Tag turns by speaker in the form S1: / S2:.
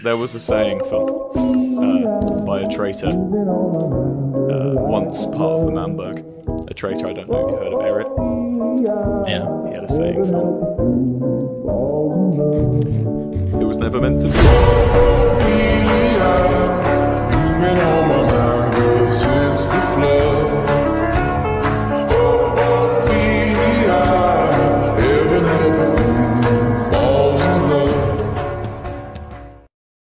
S1: There was a saying from uh, by a traitor, uh, once part of L'Manberg. A traitor, I don't know if you heard of Eret.
S2: Yeah.
S1: He had a saying from. It was never meant to be.